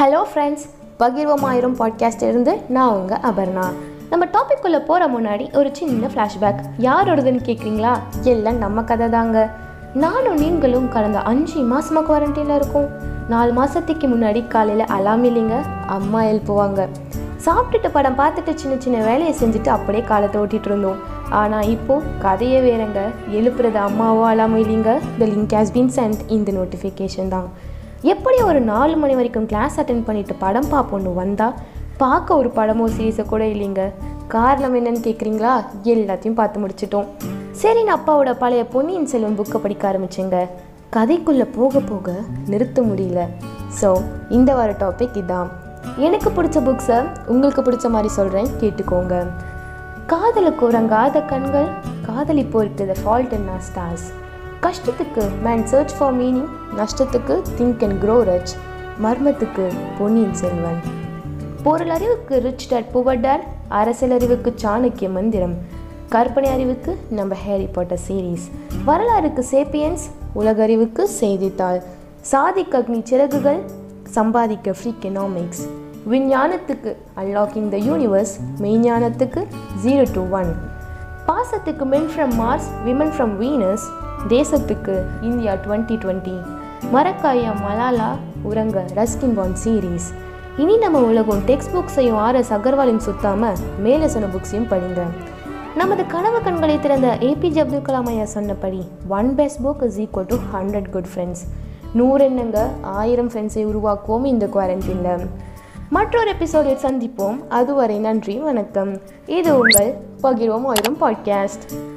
Hello friends பகிர்வோம் ஆயிரம் podcast இருந்து நான் உங்கள் அபர்ணா. நம்ம டாபிக்குள்ளே போகிற முன்னாடி ஒரு சின்ன ஃப்ளாஷ்பேக் யாரோடதுன்னு கேட்குறீங்களா எல்லாம் நம்ம கதை தாங்க நானும் நீங்களும் கடந்த அஞ்சு மாதமாக குவாரண்டைனில் இருக்கோம். நாலு மாதத்துக்கு முன்னாடி காலையில் அலாம் இல்லைங்க. அம்மா எழுப்புவாங்க. சாப்பிட்டுட்டு படம் பார்த்துட்டு சின்ன சின்ன வேலையை செஞ்சுட்டு அப்படியே காலத்தை ஓட்டிகிட்டு இருந்தோம். ஆனால் இப்போது கதையே வேறங்க. எழுப்புறது அம்மாவோ அலாமோ இல்லைங்க. The link has been sent இந்த நோட்டிஃபிகேஷன் தான். எப்படி ஒரு நாலு மணி வரைக்கும் கிளாஸ் அட்டன் பண்ணிட்டு படம் பார்ப்போன்னு வந்தால் பார்க்க ஒரு படமோ சீரீஸோ கூட இல்லைங்க. காரணம் என்னன்னு கேட்குறீங்களா எல்லாத்தையும் பார்த்து முடிச்சிட்டோம். சரின்னு அப்பாவோட பழைய பொன்னியின் செல்வன் புக்கை படிக்க ஆரம்பிச்சேங்க. கதைக்குள்ளே போக போக நிறுத்த முடியல. ஸோ இந்த வார டாபிக் இதான். எனக்கு பிடிச்ச புக்ஸை உங்களுக்கு பிடிச்ச மாதிரி சொல்கிறேன் கேட்டுக்கோங்க. காதலுக்கு உறங்காத கண்கள் காதலிப்போருக்கு the fault in our stars கஷ்டத்துக்கு மேன் சர்ச் ஃபார் மீனிங் நஷ்டத்துக்கு திங்க் அண்ட் க்ரோ ரச் மர்மத்துக்கு பொன்னியின் செல்வன். பொருளறிவுக்கு ரிச் டேட் புவர் டேட் அரசியல் அறிவுக்கு சாணக்கிய மந்திரம். கற்பனை அறிவுக்கு நம்ம ஹேரி பாட்டர் சீரீஸ் வரலாறுக்கு சேப்பியன்ஸ் உலகறிவுக்கு செய்தித்தாள். சாதிக்க அக்னி சிறகுகள் சம்பாதிக்க ஃப்ரீக்கெனாமிக்ஸ் விஞ்ஞானத்துக்கு அன்லாக்கிங் த யூனிவர்ஸ் மெய்ஞானத்துக்கு ஜீரோ டு ஒன் பாசத்துக்கு men from Mars women from Venus தேசத்துக்கு இந்தியா டுவெண்ட்டி டுவெண்ட்டி மரக்காயா மலாலா உறங்க ரஸ்கின் பாண்ட் சீரீஸ் இனி நம்ம உலகம் டெக்ஸ்ட் புக்ஸையும் ஆர்எஸ் அகர்வாலையும் சுத்தாமல் மேலே சொன்ன புக்ஸையும் படிங்க. நமது கனவு கண்களை திறந்த ஏபிஜே அப்துல் கலாம் ஐயா சொன்னபடி one best book is equal to hundred good friends நூறு என்னங்க ஆயிரம் ஃப்ரெண்ட்ஸை உருவாக்குவோம் இந்த குவாரண்டைனில் மற்றொரு எபிசோடில் சந்திப்போம். அதுவரை நன்றி வணக்கம். இது உங்கள் பகிர்வோம் ஆயிரம் பாட்காஸ்ட்